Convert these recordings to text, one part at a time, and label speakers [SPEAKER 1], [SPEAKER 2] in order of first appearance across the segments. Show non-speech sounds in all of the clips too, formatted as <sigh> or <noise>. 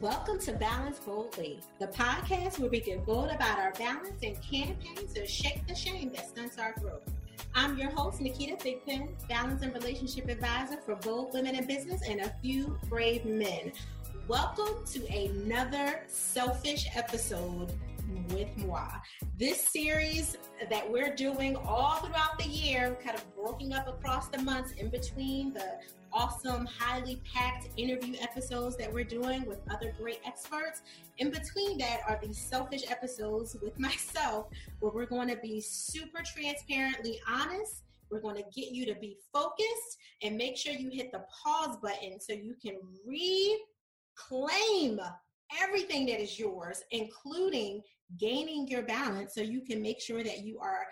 [SPEAKER 1] Welcome to Balance Boldly, the podcast where we get bold about our balance and campaign to shake the shame that stunts our growth. I'm your host, Naketa Thigpen, balance and relationship advisor for bold women in business and a few brave men. Welcome to another selfish episode with moi. This series that we're doing all throughout the year, kind of broken up across the months in between the awesome, highly packed interview episodes that we're doing with other great experts. In between that are these selfish episodes with <laughs> myself where we're going to be super transparently honest. We're going to get you to be focused and make sure you hit the pause button so you can reclaim everything that is yours, including gaining your balance so you can make sure that you are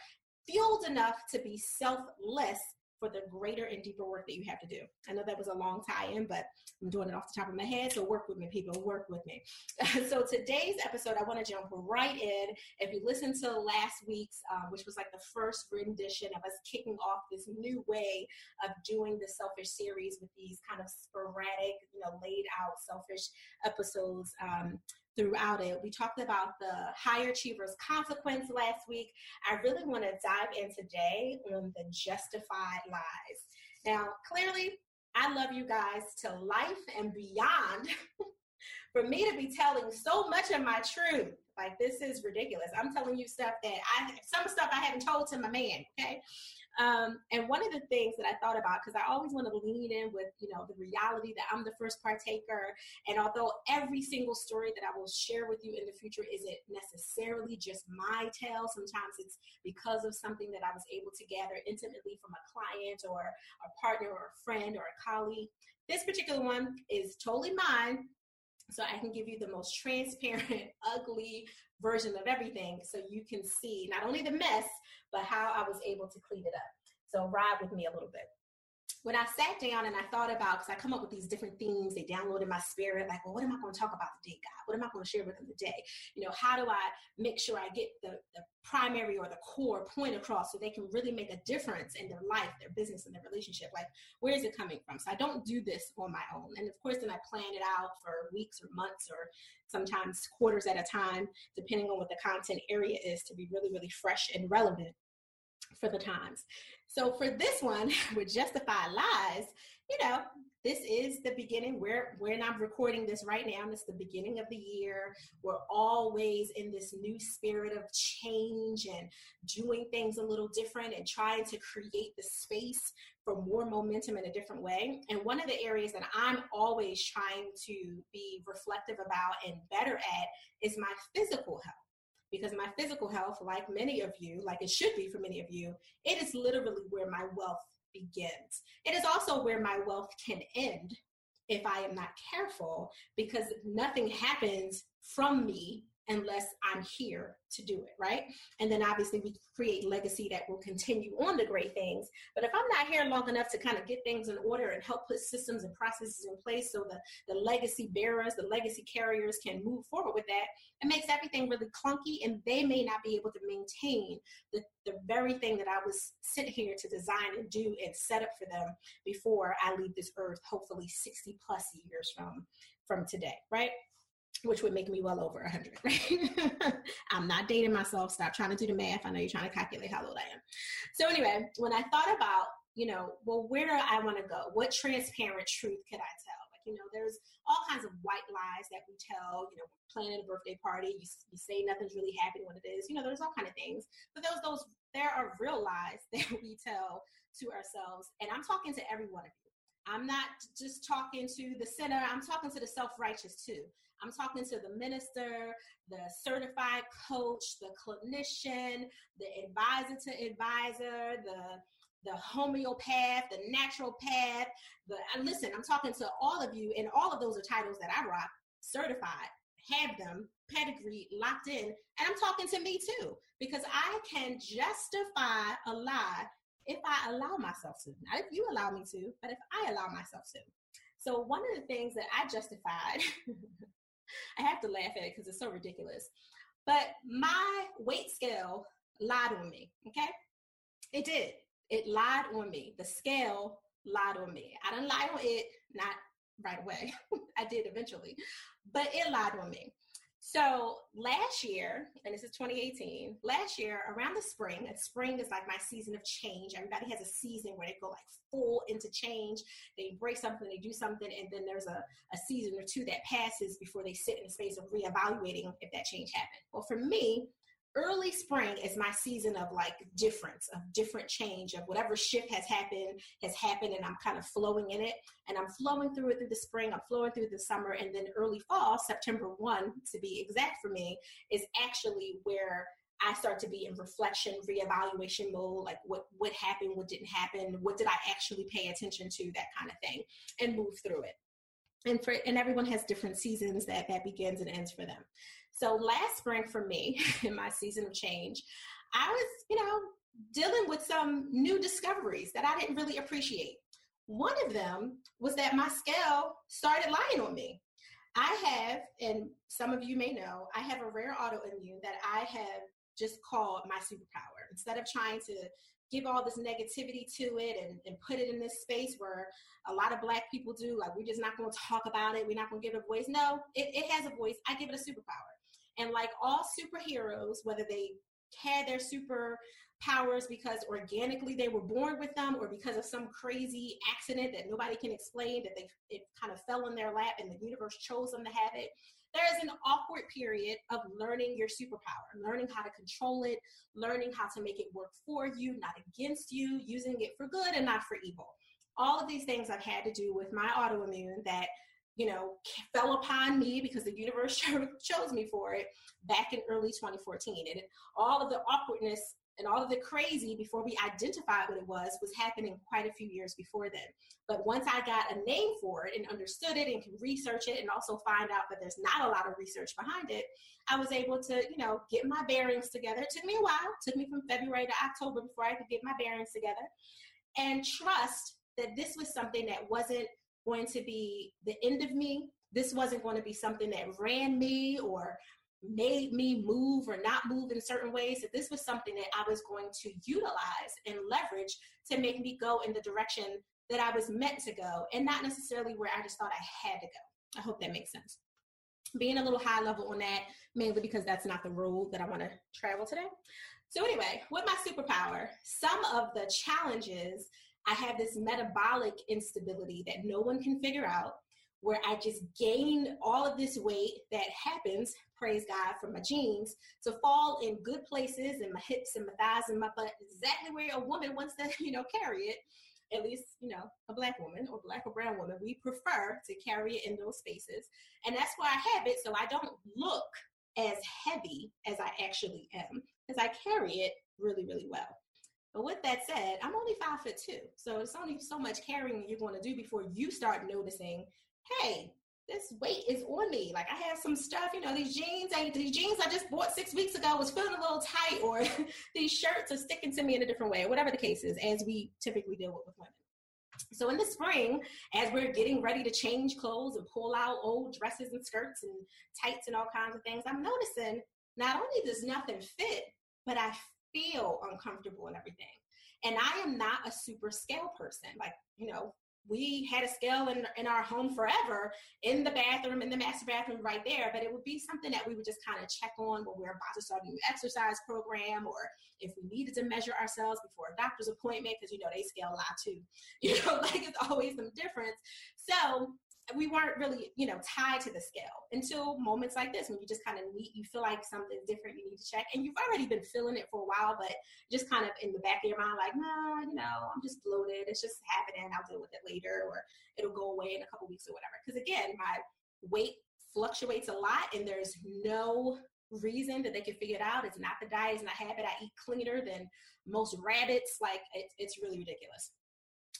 [SPEAKER 1] fueled enough to be selfless for the greater and deeper work that you have to do. I know that was a long tie in, but I'm doing it off the top of my head. So work with me, people, work with me. <laughs> so today's episode, I want to jump right in. If you listened to last week's, um, which was like the first rendition of us kicking off this new way of doing the selfish series with these kind of sporadic, you know, laid out selfish episodes. Um, throughout it. We talked about the higher achievers consequence last week. I really want to dive in today on the justified lies. Now, clearly, I love you guys to life and beyond. <laughs> For me to be telling so much of my truth, like this is ridiculous. I'm telling you stuff that I, some stuff I haven't told to my man, okay? Um, and one of the things that I thought about, because I always want to lean in with, you know, the reality that I'm the first partaker. And although every single story that I will share with you in the future isn't necessarily just my tale, sometimes it's because of something that I was able to gather intimately from a client or a partner or a friend or a colleague. This particular one is totally mine, so I can give you the most transparent, <laughs> ugly version of everything so you can see not only the mess, but how I was able to clean it up. So ride with me a little bit. When I sat down and I thought about, because I come up with these different themes, they download in my spirit, like, well, what am I going to talk about today, God? What am I going to share with them today? You know, how do I make sure I get the, the primary or the core point across so they can really make a difference in their life, their business, and their relationship? Like, where is it coming from? So I don't do this on my own. And of course, then I plan it out for weeks or months or sometimes quarters at a time, depending on what the content area is to be really, really fresh and relevant for the times. So for this one <laughs> with justified lies, you know, this is the beginning. We're when I'm recording this right now, and it's the beginning of the year. We're always in this new spirit of change and doing things a little different and trying to create the space for more momentum in a different way. And one of the areas that I'm always trying to be reflective about and better at is my physical health because my physical health, like many of you, like it should be for many of you, it is literally where my wealth begins. It is also where my wealth can end if I am not careful because nothing happens from me unless I'm here to do it, right? And then obviously we create legacy that will continue on the great things. But if I'm not here long enough to kind of get things in order and help put systems and processes in place so the, the legacy bearers, the legacy carriers can move forward with that, it makes everything really clunky and they may not be able to maintain the, the very thing that I was sent here to design and do and set up for them before I leave this earth, hopefully 60 plus years from from today, right? Which would make me well over 100, <laughs> right? I'm not dating myself. Stop trying to do the math. I know you're trying to calculate how old I am. So, anyway, when I thought about, you know, well, where do I want to go? What transparent truth could I tell? Like, you know, there's all kinds of white lies that we tell, you know, planning a birthday party, you, you say nothing's really happening when it is, you know, there's all kind of things. But those, those, there are real lies <laughs> that we tell to ourselves. And I'm talking to every one of you. I'm not just talking to the sinner, I'm talking to the self righteous too. I'm talking to the minister, the certified coach, the clinician, the advisor to advisor, the the homeopath, the naturopath, the and listen, I'm talking to all of you, and all of those are titles that I rock, certified, have them, pedigree, locked in, and I'm talking to me too, because I can justify a lie if I allow myself to. Not if you allow me to, but if I allow myself to. So one of the things that I justified <laughs> <laughs> I have to laugh at it because it's so ridiculous. But my weight scale lied on me. Okay, it did. It lied on me. The scale lied on me. I didn't lie on it. Not right away. <laughs> I did eventually, but it lied on me. So last year, and this is 2018, last year around the spring, and spring is like my season of change. Everybody has a season where they go like full into change. They break something, they do something, and then there's a, a season or two that passes before they sit in a space of reevaluating if that change happened. Well, for me, early spring is my season of like difference of different change of whatever shift has happened has happened and i'm kind of flowing in it and i'm flowing through it through the spring i'm flowing through the summer and then early fall september 1 to be exact for me is actually where I start to be in reflection, reevaluation mode, like what what happened, what didn't happen, what did I actually pay attention to, that kind of thing, and move through it. And for and everyone has different seasons that that begins and ends for them. So last spring for me, <laughs> in my season of change, I was, you know, dealing with some new discoveries that I didn't really appreciate. One of them was that my scale started lying on me. I have, and some of you may know, I have a rare autoimmune that I have just called my superpower. Instead of trying to give all this negativity to it and, and put it in this space where a lot of black people do, like we're just not going to talk about it, we're not going to give it a voice. No, it, it has a voice. I give it a superpower. And like all superheroes, whether they had their superpowers because organically they were born with them or because of some crazy accident that nobody can explain that they it kind of fell in their lap and the universe chose them to have it there is an awkward period of learning your superpower learning how to control it learning how to make it work for you not against you using it for good and not for evil. All of these things i've had to do with my autoimmune that you know, fell upon me because the universe <laughs> chose me for it back in early 2014. And all of the awkwardness and all of the crazy before we identified what it was was happening quite a few years before then. But once I got a name for it and understood it and can research it and also find out that there's not a lot of research behind it, I was able to, you know, get my bearings together. It took me a while. It took me from February to October before I could get my bearings together and trust that this was something that wasn't going to be the end of me. This wasn't going to be something that ran me or made me move or not move in certain ways. That this was something that I was going to utilize and leverage to make me go in the direction that I was meant to go and not necessarily where I just thought I had to go. I hope that makes sense. Being a little high level on that, mainly because that's not the road that I want to travel today. So, anyway, with my superpower, some of the challenges I have this metabolic instability that no one can figure out, where I just gain all of this weight that happens, praise God, from my genes to fall in good places and my hips and my thighs and my butt, exactly where a woman wants to, <laughs> you know, carry it. At least, you know, a black woman or black or brown woman, we prefer to carry it in those spaces. And that's why I have it so I don't look as heavy as I actually am, because I carry it really, really well. But with that said, I'm only five foot two. So it's only so much carrying you're going to do before you start noticing, hey, this weight is on me. Like I have some stuff, you know, these jeans, I, these jeans I just bought six weeks ago was feeling a little tight, or <laughs> these shirts are sticking to me in a different way, or whatever the case is, as we typically deal with with women. So in the spring, as we're getting ready to change clothes and pull out old dresses and skirts and tights and all kinds of things, I'm noticing not only does nothing fit, but I feel uncomfortable and everything. And I am not a super scale person. Like, you know, we had a scale in, in our home forever in the bathroom, in the master bathroom right there, but it would be something that we would just kind of check on when we are about to start a new exercise program or if we needed to measure ourselves before a doctor's appointment, because you know they scale a lot too. <laughs> You know, like it's always some difference. So we weren't really, you know, tied to the scale until moments like this when you just kind of meet, you feel like something's different, you need to check. And you've already been feeling it for a while, but just kind of in the back of your mind, like, no, you know, I'm just bloated. It's just happening. I'll deal with it later, or it'll go away in a couple weeks or whatever. Because again, my weight fluctuates a lot, and there's no reason that they can figure it out. It's not the diet, it's not habit. I eat cleaner than most rabbits. Like, it, it's really ridiculous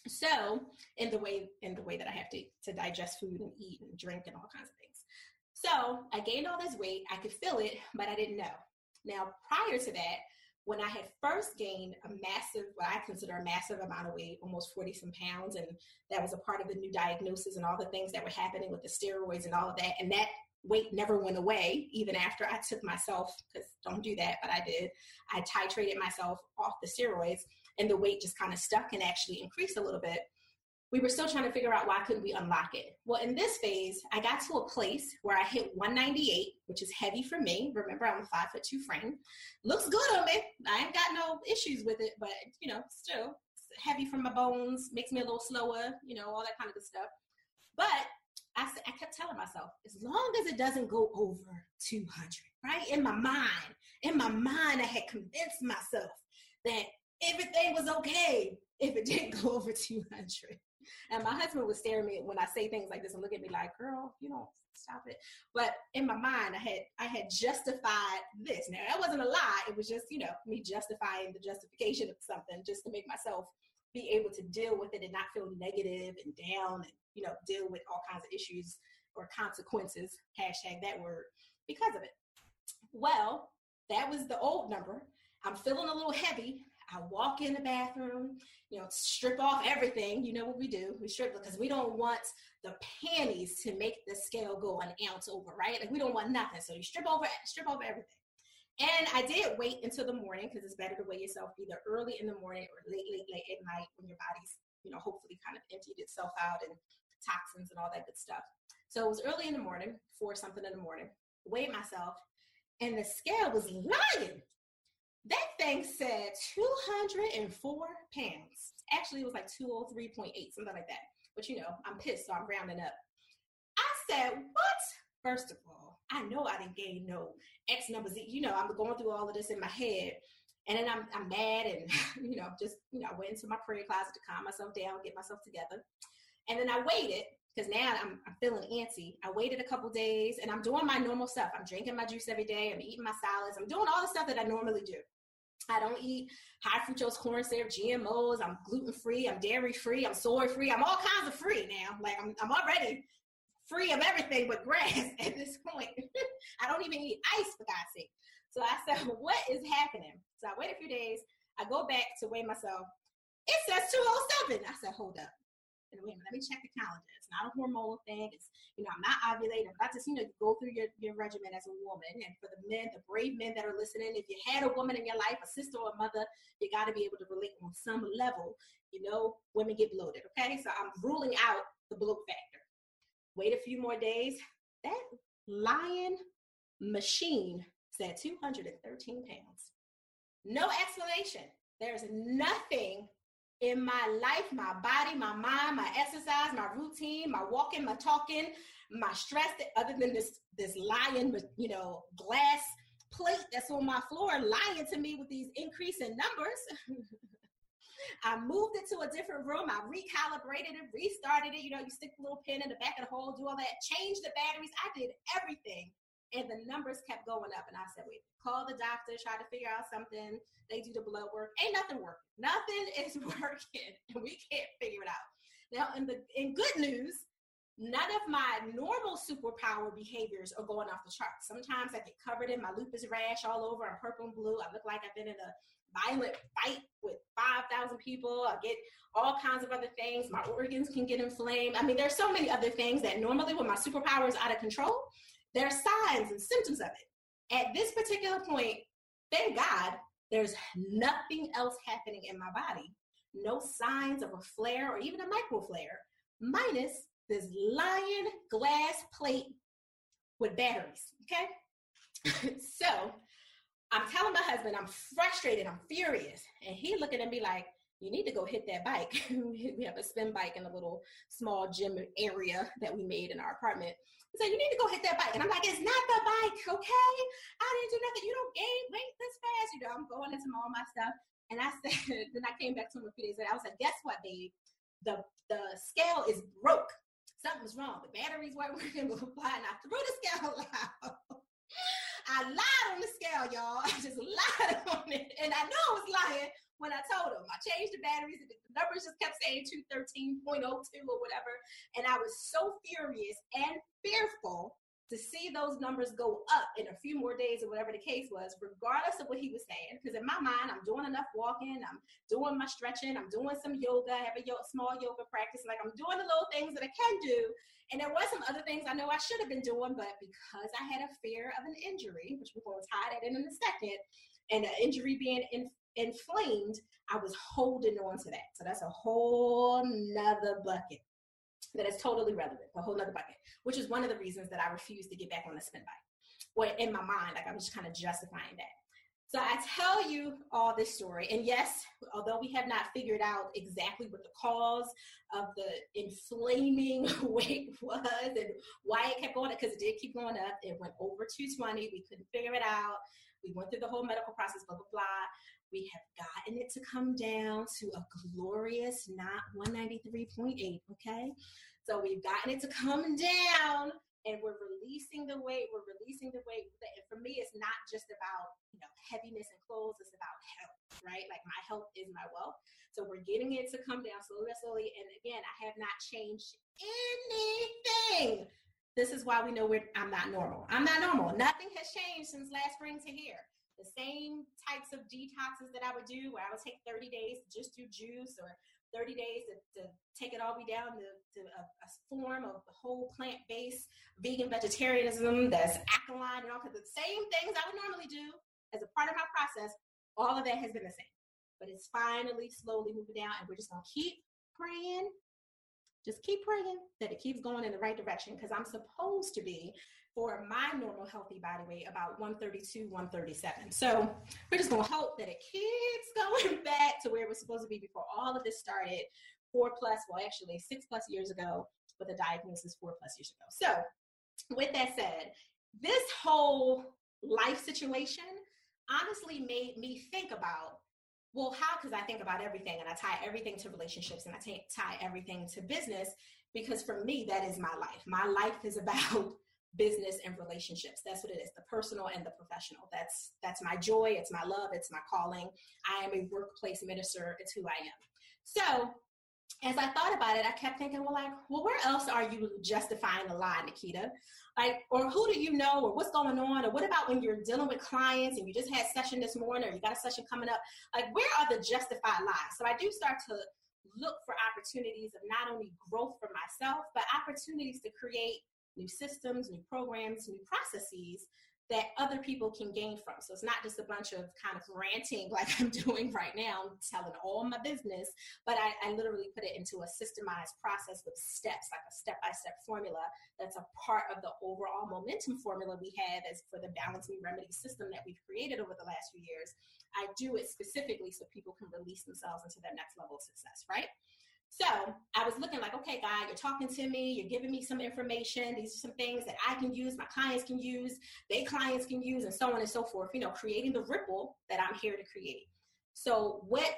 [SPEAKER 1] so in the way in the way that i have to to digest food and eat and drink and all kinds of things. So i gained all this weight. I could feel it but i didn't know. Now prior to that when i had first gained a massive what i consider a massive amount of weight almost 40 some pounds and that was a part of the new diagnosis and all the things that were happening with the steroids and all of that and that weight never went away even after i took myself because don't do that but i did. I titrated myself off the steroids and the weight just kind of stuck and actually increased a little bit. we were still trying to figure out why couldn't we unlock it. Well, in this phase, I got to a place where I hit 198, which is heavy for me. Remember, I'm a five foot two frame. Looks good on me. I ain't got no issues with it, but you know, still heavy from my bones, makes me a little slower, you know, all that kind of good stuff. But I, I kept telling myself, as long as it doesn't go over 200, right? In my mind, in my mind, I had convinced myself that everything was okay if it <laughs> didn't go over 200. And my husband would stare at me when I say things like this and look at me like, girl, you don't stop it. But in my mind, I had I had justified this. Now that wasn't a lie. It was just, you know, me justifying the justification of something just to make myself be able to deal with it and not feel negative and down and, you know, deal with all kinds of issues or consequences, hashtag that word, because of it. Well, that was the old number. I'm feeling a little heavy. I walk in the bathroom, you know, strip off everything. You know what we do? We strip because we don't want the panties to make the scale go an ounce over, right? Like we don't want nothing. So you strip over, strip over everything. And I did wait until the morning because it's better to weigh yourself either early in the morning or late, late, late at night when your body's, you know, hopefully kind of emptied itself out and toxins and all that good stuff. So it was early in the morning, four something in the morning, weighed myself, and the scale was lying. That thing said 204 pounds. Actually, it was like 203.8, something like that. But you know, I'm pissed, so I'm rounding up. I said, What? First of all, I know I didn't gain no X numbers. You know, I'm going through all of this in my head. And then I'm, I'm mad and, <laughs> you know, just, you know, I went into my prayer closet to calm myself down, get myself together. And then I waited because now I'm, I'm, feeling antsy. I waited a couple days and I'm doing my normal stuff. I'm drinking my juice every day. I'm eating my salads. I'm doing all the stuff that I normally do. I don't eat high fructose corn syrup, GMOs. I'm gluten free. I'm dairy free. I'm soy free. I'm all kinds of free now. Like I'm, I'm already free of everything but grass <laughs> at this point. <laughs> I don't even eat ice for God's sake. So I said, <laughs> what is happening? So I wait a few days. I go back to weigh myself. It says 207. I said, hold up and wait, let me check the calendar. It's not a hormonal thing. It's, you know, I'm not ovulating. But I just, you know, go through your, your regimen as a woman. And for the men, the brave men that are listening, if you had a woman in your life, a sister or a mother, you got to be able to relate on some level. You know, women get bloated. Okay. So I'm ruling out the bloat factor. Wait a few more days. That lion machine said 213 pounds. No explanation. There's nothing in my life, my body, my mind, my exercise, my routine, my walking, my talking, my stress, other than this this lying, you know, glass plate that's on my floor lying to me with these increasing numbers. <laughs> I moved it to a different room. I recalibrated it, restarted it. You know, you stick the little pin in the back of the hole, do all that, change the batteries. I did everything and the numbers kept going up. And I said, wait, call the doctor, try to figure out something. They do the blood work. Ain't nothing working. Nothing <laughs> is working. And <laughs> we can't figure it out. Now, in the in good news, none of my normal superpower behaviors are going off the charts. Sometimes I get covered in my lupus rash all over. I'm purple and blue. I look like I've been in a violent fight with 5,000 people. I get all kinds of other things. My organs can get inflamed. I mean, there's so many other things that normally when my superpower is out of control, there are signs and symptoms of it. At this particular point, thank God, there's nothing else happening in my body. No signs of a flare or even a micro flare, minus this lion glass plate with batteries. Okay? <laughs> so I'm telling my husband I'm frustrated, I'm furious. And he looking at me like, you need to go hit that bike. <laughs> we have a spin bike in a little small gym area that we made in our apartment. He said, You need to go hit that bike. And I'm like, It's not the bike, okay? I didn't do nothing. You don't gain weight this fast. You know, I'm going into all my stuff. And I <laughs> said, Then I came back to him a few days later. I was like, Guess what, babe? The, the scale is broke. Something's wrong. The batteries weren't <laughs> working. And I threw the scale out. I lied on the scale, y'all. I just lied on it. And I know I was lying when I told him. I changed the batteries, the numbers just kept saying 213.02 or whatever. And I was so furious and fearful to see those numbers go up in a few more days or whatever the case was, regardless of what he was saying. Because in my mind, I'm doing enough walking, I'm doing my stretching, I'm doing some yoga, I have a small yoga practice. Like I'm doing the little things that I can do. And there was some other things I know I should have been doing, but because I had a fear of an injury, which we're going to tie that in in a second, and an injury being in, inflamed, I was holding on to that. So that's a whole nother bucket that is totally relevant, a whole nother bucket, which is one of the reasons that I refused to get back on the spin bike. Or in my mind, like I'm just kind of justifying that. So I tell you all this story, and yes, although we have not figured out exactly what the cause of the inflaming <laughs> weight was and why it kept going up, because it did keep going up, it went over 220. We couldn't figure it out. We went through the whole medical process, blah blah blah. We have gotten it to come down to a glorious not 193.8. Okay, so we've gotten it to come down and we're releasing the weight, we're releasing the weight. And for me, it's not just about, you know, heaviness and clothes, it's about health, right? Like my health is my wealth. So we're getting it to come down slowly, slowly. And again, I have not changed anything. This is why we know we're, I'm not normal. I'm not normal. Nothing has changed since last spring to here. The same types of detoxes that I would do where I would take 30 days to just do juice or 30 days to, to take it all the way down to, to a, a, form of the whole plant-based vegan vegetarianism that's alkaline and all of the same things I would normally do as a part of my process. All of that has been the same. But it's finally slowly moving down, and we're just gonna keep praying. Just keep praying that it keeps going in the right direction because I'm supposed to be for my normal healthy body weight about 132 137 so we're just to hope that it keeps <laughs> going back to where it was supposed to be before all of this started. Four plus well actually six plus years ago but the diagnosis four plus years ago. So with that said this whole life situation honestly made me think about well how because i think about everything? And i tie everything to relationships and i t- tie everything to business because for me that is my life. My life is <laughs> about business and relationships. That's what it is the personal and the professional. That's that's my joy it's my love it's my calling. I am a workplace minister it's who i am. So as i thought about it i kept thinking well like well where else are you justifying the lie Naketa? Like or who do you know or what's going on? Or what about when you're dealing with clients and you just had session this morning or you got a session coming up? Like where are the justified lies? So i do start to look for opportunities of not only growth for myself but opportunities to create new systems, new programs, new processes that other people can gain from. So it's not just a bunch of kind of ranting <laughs> like I'm doing right now, telling all my business, but I, I literally put it into a systemized process with steps, like a step by step formula that's a part of the overall momentum formula we have as for the Balance Me Remedy system that we've created over the last few years. I do it specifically so people can release themselves into their next level of success, right? So I was looking like, okay, God, you're talking to me, you're giving me some information. These are some things that I can use, my clients can use, their clients can use, and so on and so forth. You know, creating the ripple that I'm here to create. So what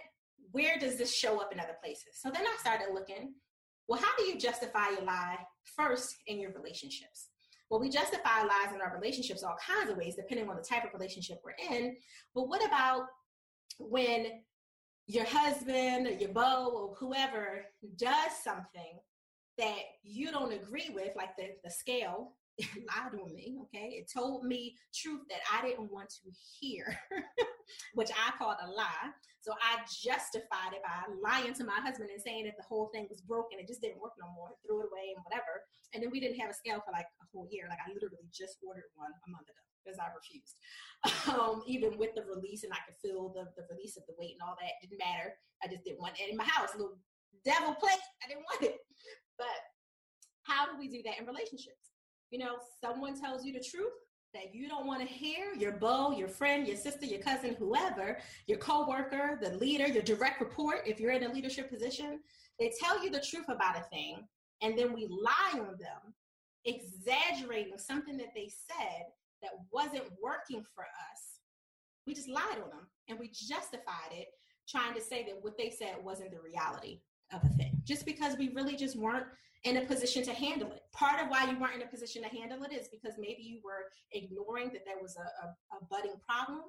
[SPEAKER 1] where does this show up in other places? So then I started looking, well, how do you justify your lie first in your relationships? Well, we justify lies in our relationships all kinds of ways, depending on the type of relationship we're in. But what about when your husband or your beau or whoever does something that you don't agree with, like the, the scale <laughs> lied on me, okay? It told me truth that I didn't want to hear, <laughs> which I called a lie. So I justified it by lying to my husband and saying that the whole thing was broken, it just didn't work no more, threw it away and whatever. And then we didn't have a scale for like a whole year. Like I literally just ordered one a month ago because I refused. <laughs> Um, even with the release, and I could feel the, the release of the weight and all that. Didn't matter. I just didn't want it in my house. Little devil plate. I didn't want it. But how do we do that in relationships? You know, someone tells you the truth that you don't want to hear. Your beau, your friend, your sister, your cousin, whoever, your coworker, the leader, your direct report. If you're in a leadership position, they tell you the truth about a thing, and then we lie on them, exaggerating something that they said that wasn't working for us, we just lied on them and we justified it, trying to say that what they said wasn't the reality of a thing, just because we really just weren't in a position to handle it. Part of why you weren't in a position to handle it is because maybe you were ignoring that there was a, a, a, budding problem.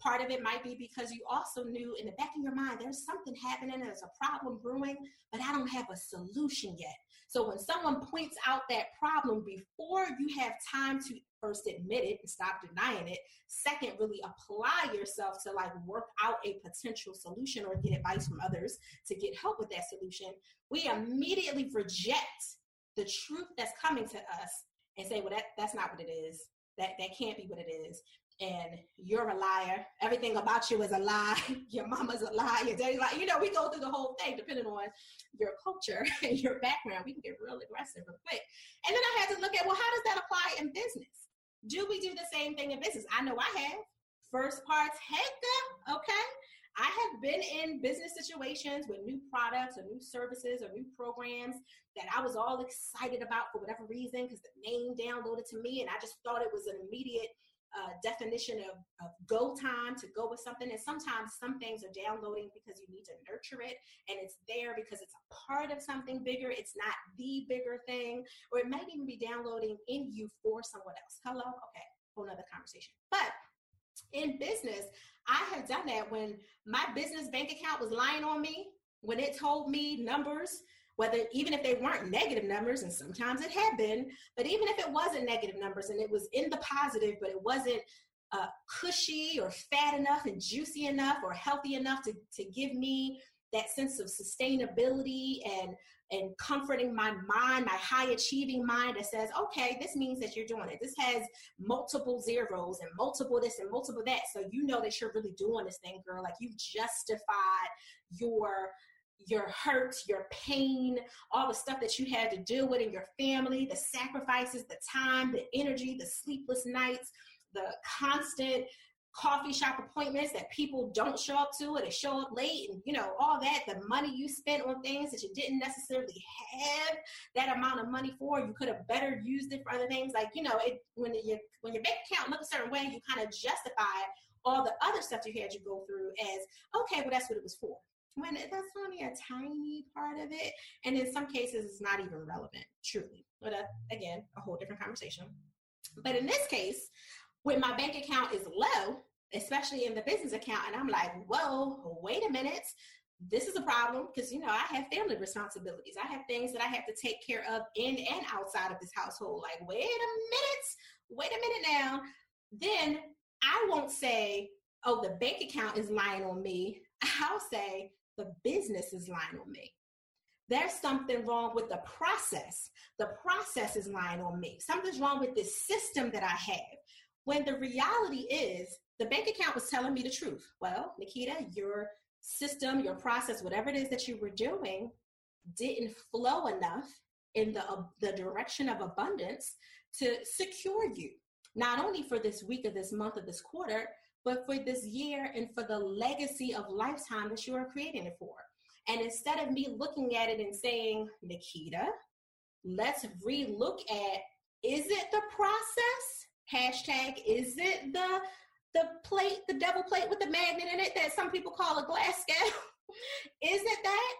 [SPEAKER 1] Part of it might be because you also knew in the back of your mind there's something happening, there's a problem brewing, but I don't have a solution yet. So when someone points out that problem before you have time to first admit it and stop denying it, second, really apply yourself to like work out a potential solution or get advice from others to get help with that solution, we immediately reject the truth that's coming to us and say, well, that, that's not what it is. That, that can't be what it is and you're a liar. Everything about you is a lie. <laughs> your mama's a lie. Your daddy's like, you know, we go through the whole thing depending on your culture <laughs> and your background. We can get real aggressive real quick. And then I had to look at, well, how does that apply in business? Do we do the same thing in business? I know I have. First parts, heck them, okay? I have been in business situations with new products or new services or new programs that I was all excited about for whatever reason because the name downloaded to me and I just thought it was an immediate uh, definition of, of go time to go with something. And sometimes some things are downloading because you need to nurture it and it's there because it's a part of something bigger. It's not the bigger thing, or it might even be downloading in you for someone else. Hello? Okay, whole nother conversation. But in business, I have done that when my business bank account was lying on me, when it told me numbers, whether even if they weren't negative numbers, and sometimes it had been, but even if it wasn't negative numbers and it was in the positive, but it wasn't uh, cushy or fat enough and juicy enough or healthy enough to, to give me that sense of sustainability and and comforting my mind, my high achieving mind that says, okay, this means that you're doing it. This has multiple zeros and multiple this and multiple that. So you know that you're really doing this thing, girl. Like you've justified your your hurt, your pain, all the stuff that you had to deal with in your family, the sacrifices, the time, the energy, the sleepless nights, the constant coffee shop appointments that people don't show up to or they show up late and you know all that the money you spent on things that you didn't necessarily have that amount of money for you could have better used it for other things. Like you know it when you when your bank account look a certain way you kind of justify all the other stuff you had to go through as okay well that's what it was for when that's only a tiny part of it and in some cases it's not even relevant truly but uh, again a whole different conversation but in this case when my bank account is low especially in the business account. And I'm like, whoa, wait a minute. This is a problem because, you know, I have family responsibilities. I have things that I have to take care of in and outside of this household. Like, wait a minute, wait a minute now. Then I won't say, oh, the bank account is lying on me. I'll say, the business is lying on me. There's something wrong with the process. The process is lying on me. Something's wrong with this system that I have. When the reality is, the bank account was telling me the truth. Well, Naketa, your system, your process, whatever it is that you were doing, didn't flow enough in the, uh, the direction of abundance to secure you, not only for this week or this month or this quarter, but for this year and for the legacy of lifetime that you are creating it for. And instead of me looking at it and saying, Naketa, let's relook at is it the process? Hashtag, is it the the plate, the double plate with the magnet in it that some people call a glass scale? <laughs> is it that?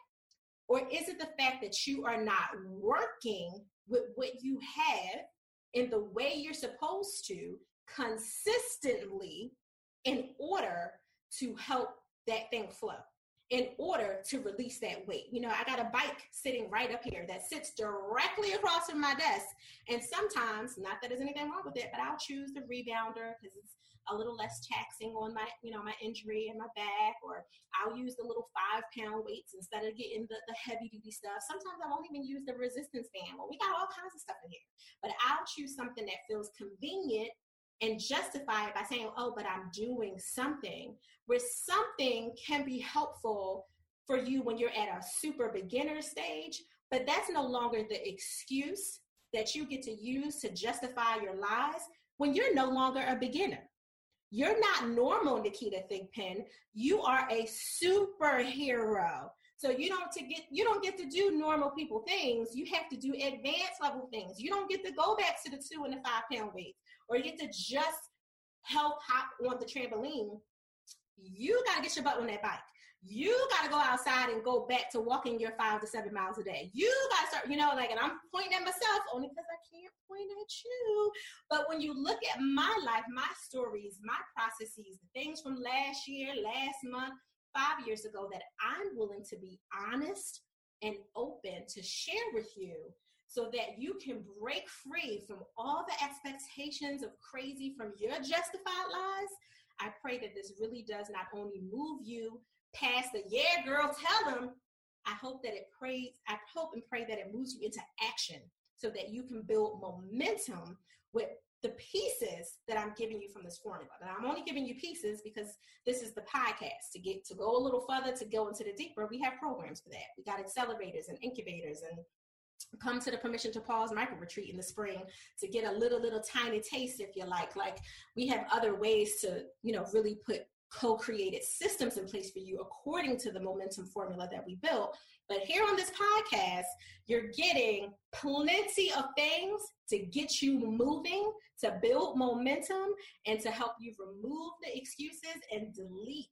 [SPEAKER 1] Or is it the fact that you are not working with what you have in the way you're supposed to consistently in order to help that thing flow? in order to release that weight. You know, I got a bike sitting right up here that sits directly across from my desk. And sometimes, not that there's anything wrong with it, but I'll choose the rebounder because it's a little less taxing on my, you know, my injury and my back, or I'll use the little five pound weights instead of getting the, the heavy duty stuff. Sometimes I won't even use the resistance band. Well, we got all kinds of stuff in here, but I'll choose something that feels convenient and justify it by saying, oh, but I'm doing something, where something can be helpful for you when you're at a super beginner stage, but that's no longer the excuse that you get to use to justify your lies when you're no longer a beginner. You're not normal, Naketa Thigpen. You are a superhero. So you don't to get you don't get to do normal people things. You have to do advanced level things. You don't get to go back to the two and the five pound weights, or you get to just help hop on the trampoline. You gotta get your butt on that bike. You gotta go outside and go back to walking your five to seven miles a day. You gotta start, you know, like, and I'm pointing at myself only because I can't point at you. But when you look at my life, my stories, my processes, the things from last year, last month, five years ago, that I'm willing to be honest and open to share with you so that you can break free from all the expectations of crazy from your justified lies. I pray that this really does not only move you past the yeah, girl, tell them. I hope that it prays, I hope and pray that it moves you into action so that you can build momentum with the pieces that I'm giving you from this formula. And I'm only giving you pieces because this is the podcast. To get to go a little further, to go into the deeper, we have programs for that. We got accelerators and incubators and come to the permission to pause micro retreat in the spring to get a little little tiny taste if you like like we have other ways to you know really put co-created systems in place for you according to the momentum formula that we built but here on this podcast you're getting plenty of things to get you moving to build momentum and to help you remove the excuses and delete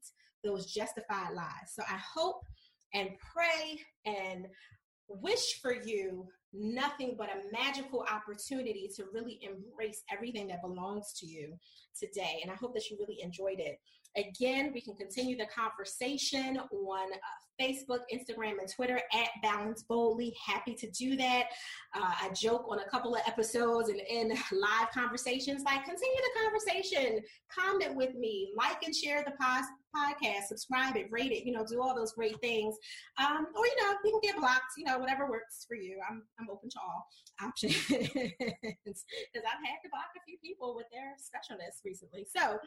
[SPEAKER 1] those justified lies so i hope and pray and wish for you nothing but a magical opportunity to really embrace everything that belongs to you today. And I hope that you really enjoyed it. Again, we can continue the conversation on uh, Facebook, Instagram, and Twitter at Balance Boldly. Happy to do that. Uh, I joke on a couple of episodes and in live conversations, like continue the conversation, comment with me, like and share the post podcast, subscribe it, rate it, you know, do all those great things. Um, or, you know, you can get blocked, you know, whatever works for you. I'm, I'm open to all options <laughs> because I've had to block a few people with their specialness recently. So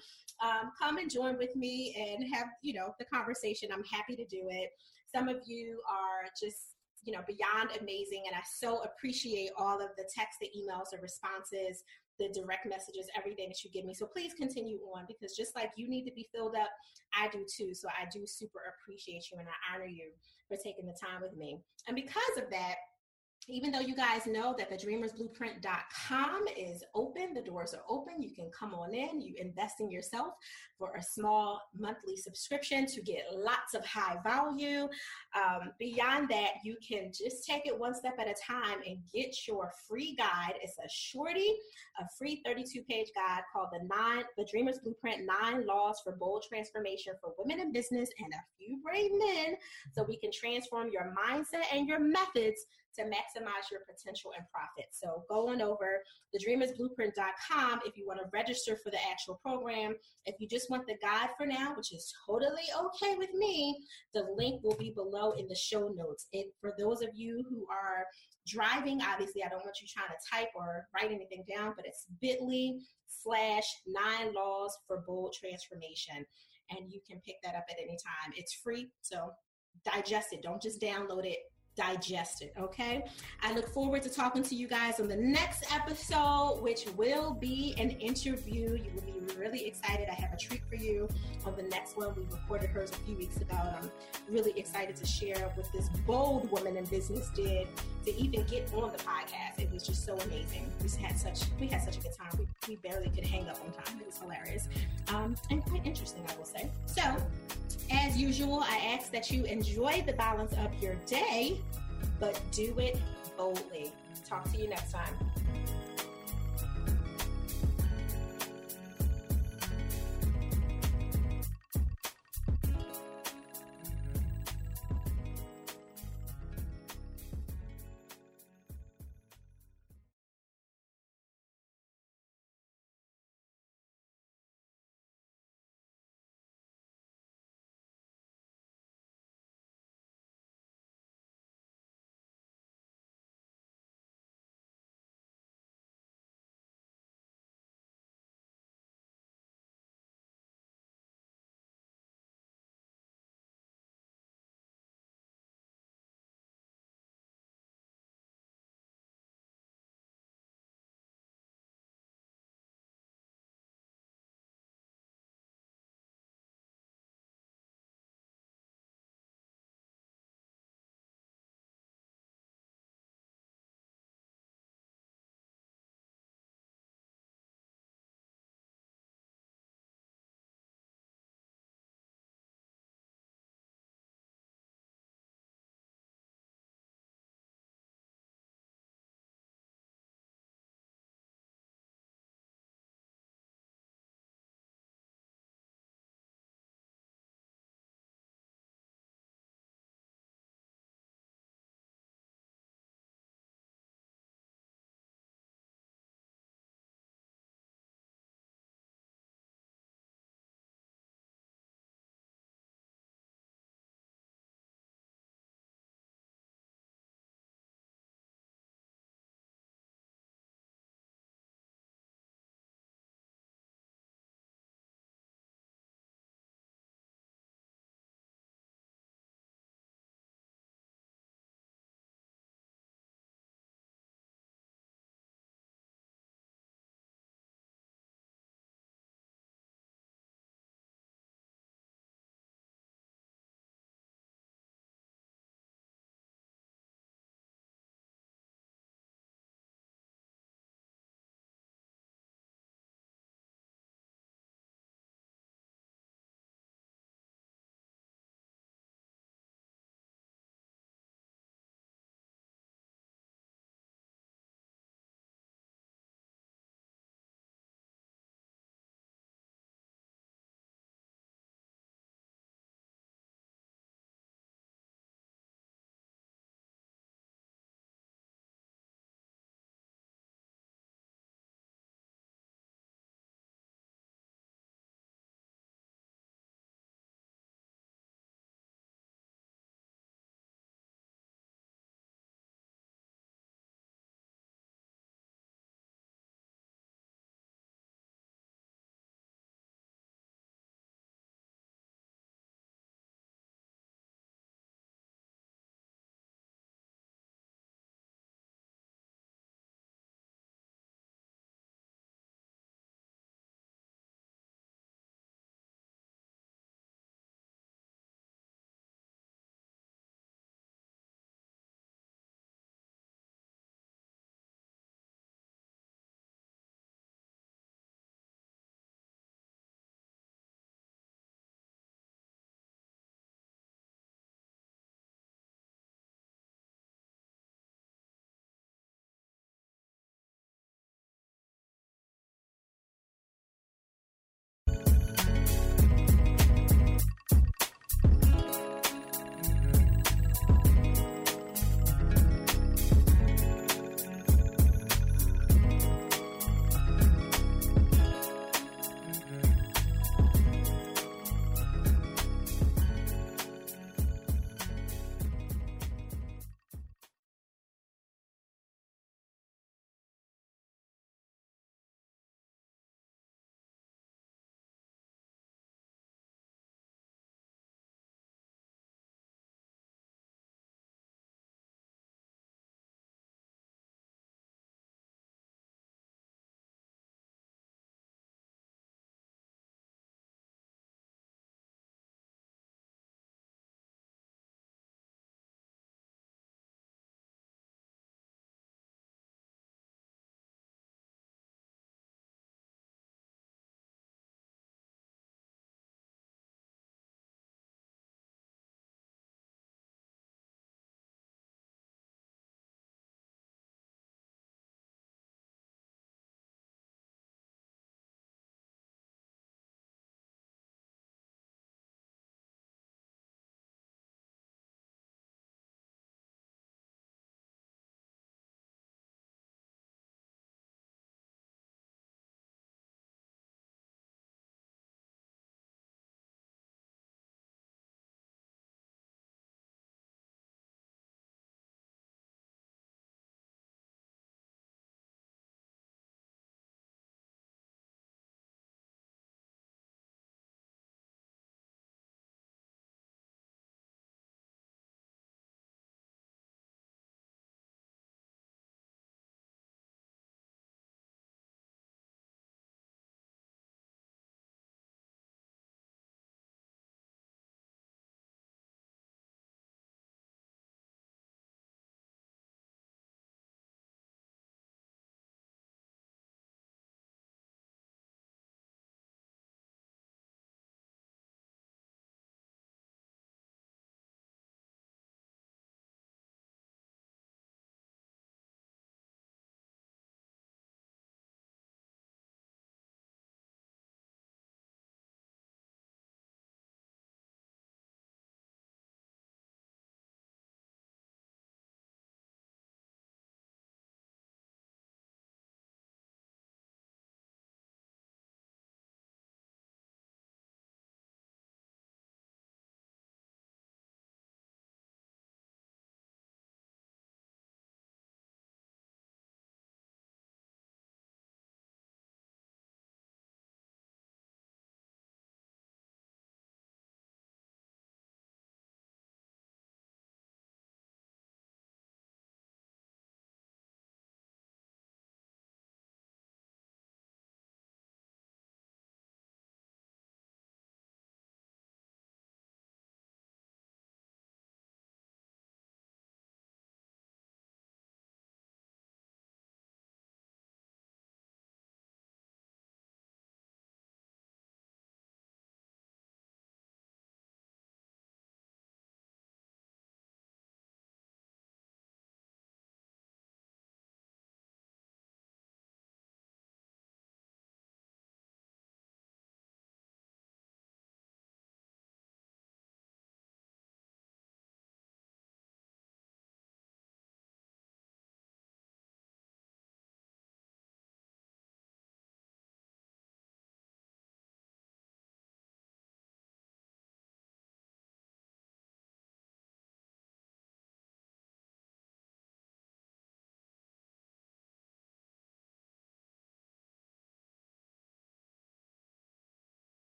[SPEAKER 1] um, come and join with me and have, you know, the conversation. I'm happy to do it. Some of you are just you know beyond amazing and i so appreciate all of the text the emails the responses the direct messages, everything that you give me. So please continue on because just like you need to be filled up, I do too. So I do super appreciate you and I honor you for taking the time with me. And because of that, even though you guys know that the dreamersblueprint.com is open, the doors are open, you can come on in, you invest in yourself for a small monthly subscription to get lots of high value. Um, beyond that, you can just take it one step at a time and get your free guide. It's a shorty, a free 32 page guide called the nine, the Dreamers Blueprint Nine Laws for Bold Transformation for Women in Business and a few brave men so we can transform your mindset and your methods to maximize your potential and profit. So go on over thedreamersblueprint.com if you want to register for the actual program. If you just want the guide for now, which is totally okay with me, the link will be below in the show notes. And for those of you who are driving, obviously I don't want you trying to type or write anything down, but it's bit.ly slash nine laws for bold transformation. And you can pick that up at any time. It's free, so digest it. Don't just download it digest it. Okay. I look forward to talking to you guys on the next episode, which will be an interview. You will be really excited. I have a treat for you on the next one. We recorded hers a few weeks ago, and I'm really excited to share what this bold woman in business did to even get on the podcast. It was just so amazing. We had such we had such a good time. We, we barely could hang up on time. It was hilarious um, and quite interesting, I will say. So, as usual, I ask that you enjoy the balance of your day, but do it boldly. Talk to you next time.